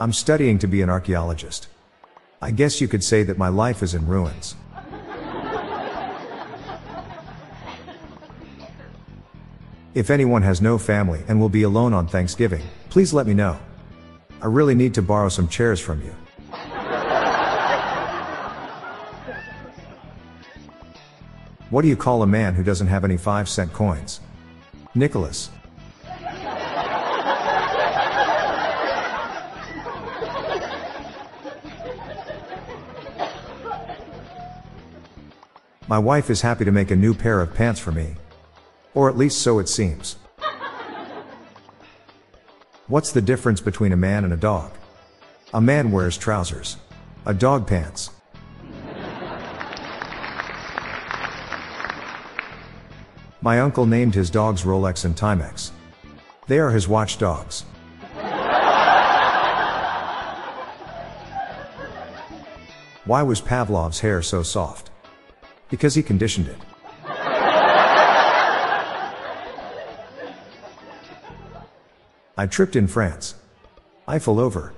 I'm studying to be an archaeologist. I guess you could say that my life is in ruins. If anyone has no family and will be alone on Thanksgiving, please let me know. I really need to borrow some chairs from you. What do you call a man who doesn't have any 5 cent coins? Nicholas. My wife is happy to make a new pair of pants for me. Or at least so it seems. What's the difference between a man and a dog? A man wears trousers. A dog pants. My uncle named his dogs Rolex and Timex. They are his watchdogs. Why was Pavlov's hair so soft? Because he conditioned it. I tripped in France. Eiffel over.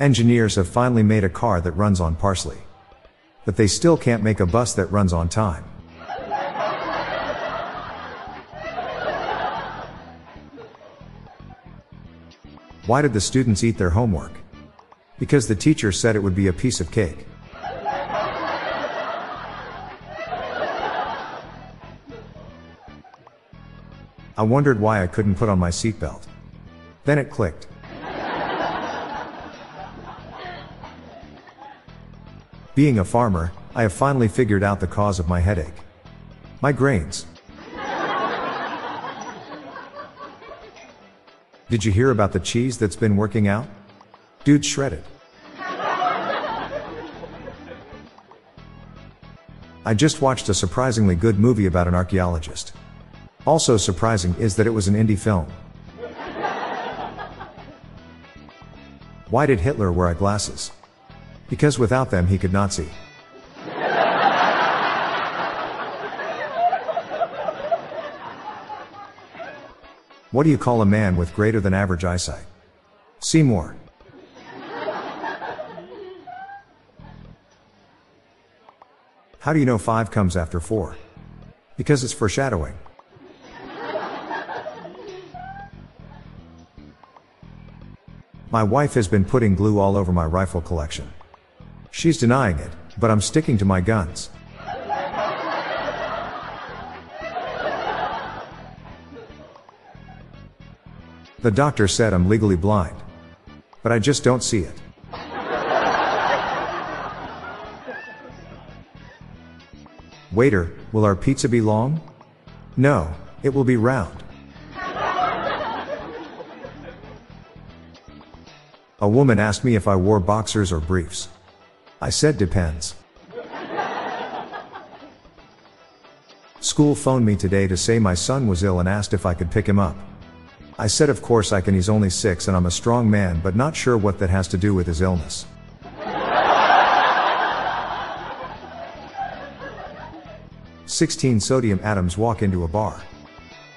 Engineers have finally made a car that runs on parsley. But they still can't make a bus that runs on time. Why did the students eat their homework? Because the teacher said it would be a piece of cake. I wondered why I couldn't put on my seatbelt. Then it clicked. Being a farmer, I have finally figured out the cause of my headache. Migraines. Did you hear about the cheese that's been working out? Dude shredded. I just watched a surprisingly good movie about an archaeologist. Also surprising is that it was an indie film. Why did Hitler wear glasses? Because without them he could not see. What do you call a man with greater than average eyesight? Seymour. How do you know 5 comes after 4? Because it's foreshadowing. My wife has been putting glue all over my rifle collection. She's denying it, but I'm sticking to my guns. The doctor said I'm legally blind. But I just don't see it. Waiter, will our pizza be long? No, it will be round. A woman asked me if I wore boxers or briefs. I said depends. School phoned me today to say my son was ill and asked if I could pick him up. I said of course I can he's only six and I'm a strong man but not sure what that has to do with his illness. Sixteen sodium atoms walk into a bar.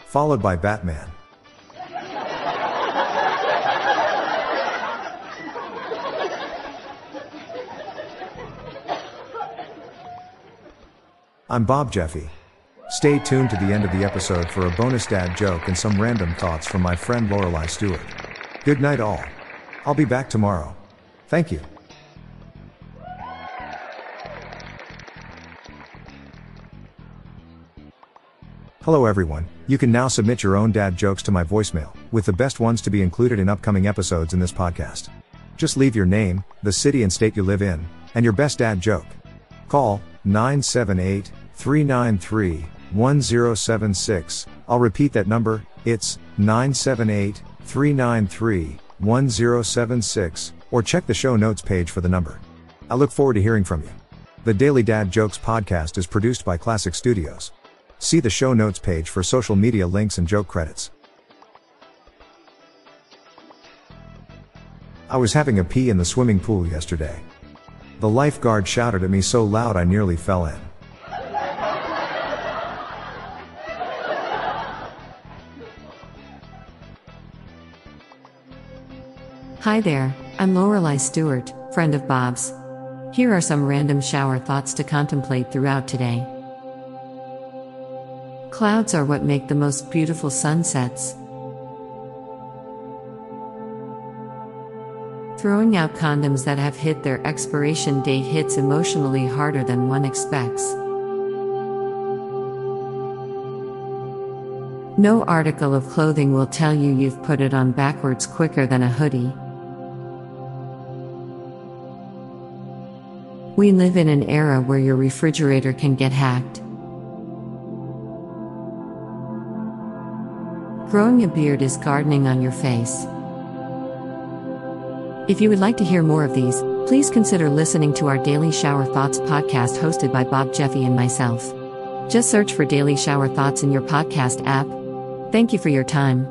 Followed by Batman. I'm Bob Jeffy. Stay tuned to the end of the episode for a bonus dad joke and some random thoughts from my friend Lorelai Stewart. Good night, all. I'll be back tomorrow. Thank you. Hello, everyone. You can now submit your own dad jokes to my voicemail, with the best ones to be included in upcoming episodes in this podcast. Just leave your name, the city and state you live in, and your best dad joke. Call 978 393 1076. I'll repeat that number, it's 978 393 1076, or check the show notes page for the number. I look forward to hearing from you. The Daily Dad Jokes podcast is produced by Classic Studios. See the show notes page for social media links and joke credits. I was having a pee in the swimming pool yesterday. The lifeguard shouted at me so loud I nearly fell in. Hi there, I'm Lorelai Stewart, friend of Bob's. Here are some random shower thoughts to contemplate throughout today. Clouds are what make the most beautiful sunsets. Throwing out condoms that have hit their expiration date hits emotionally harder than one expects. No article of clothing will tell you you've put it on backwards quicker than a hoodie. We live in an era where your refrigerator can get hacked. Growing a beard is gardening on your face. If you would like to hear more of these, please consider listening to our Daily Shower Thoughts podcast hosted by Bob Jeffy and myself. Just search for Daily Shower Thoughts in your podcast app. Thank you for your time.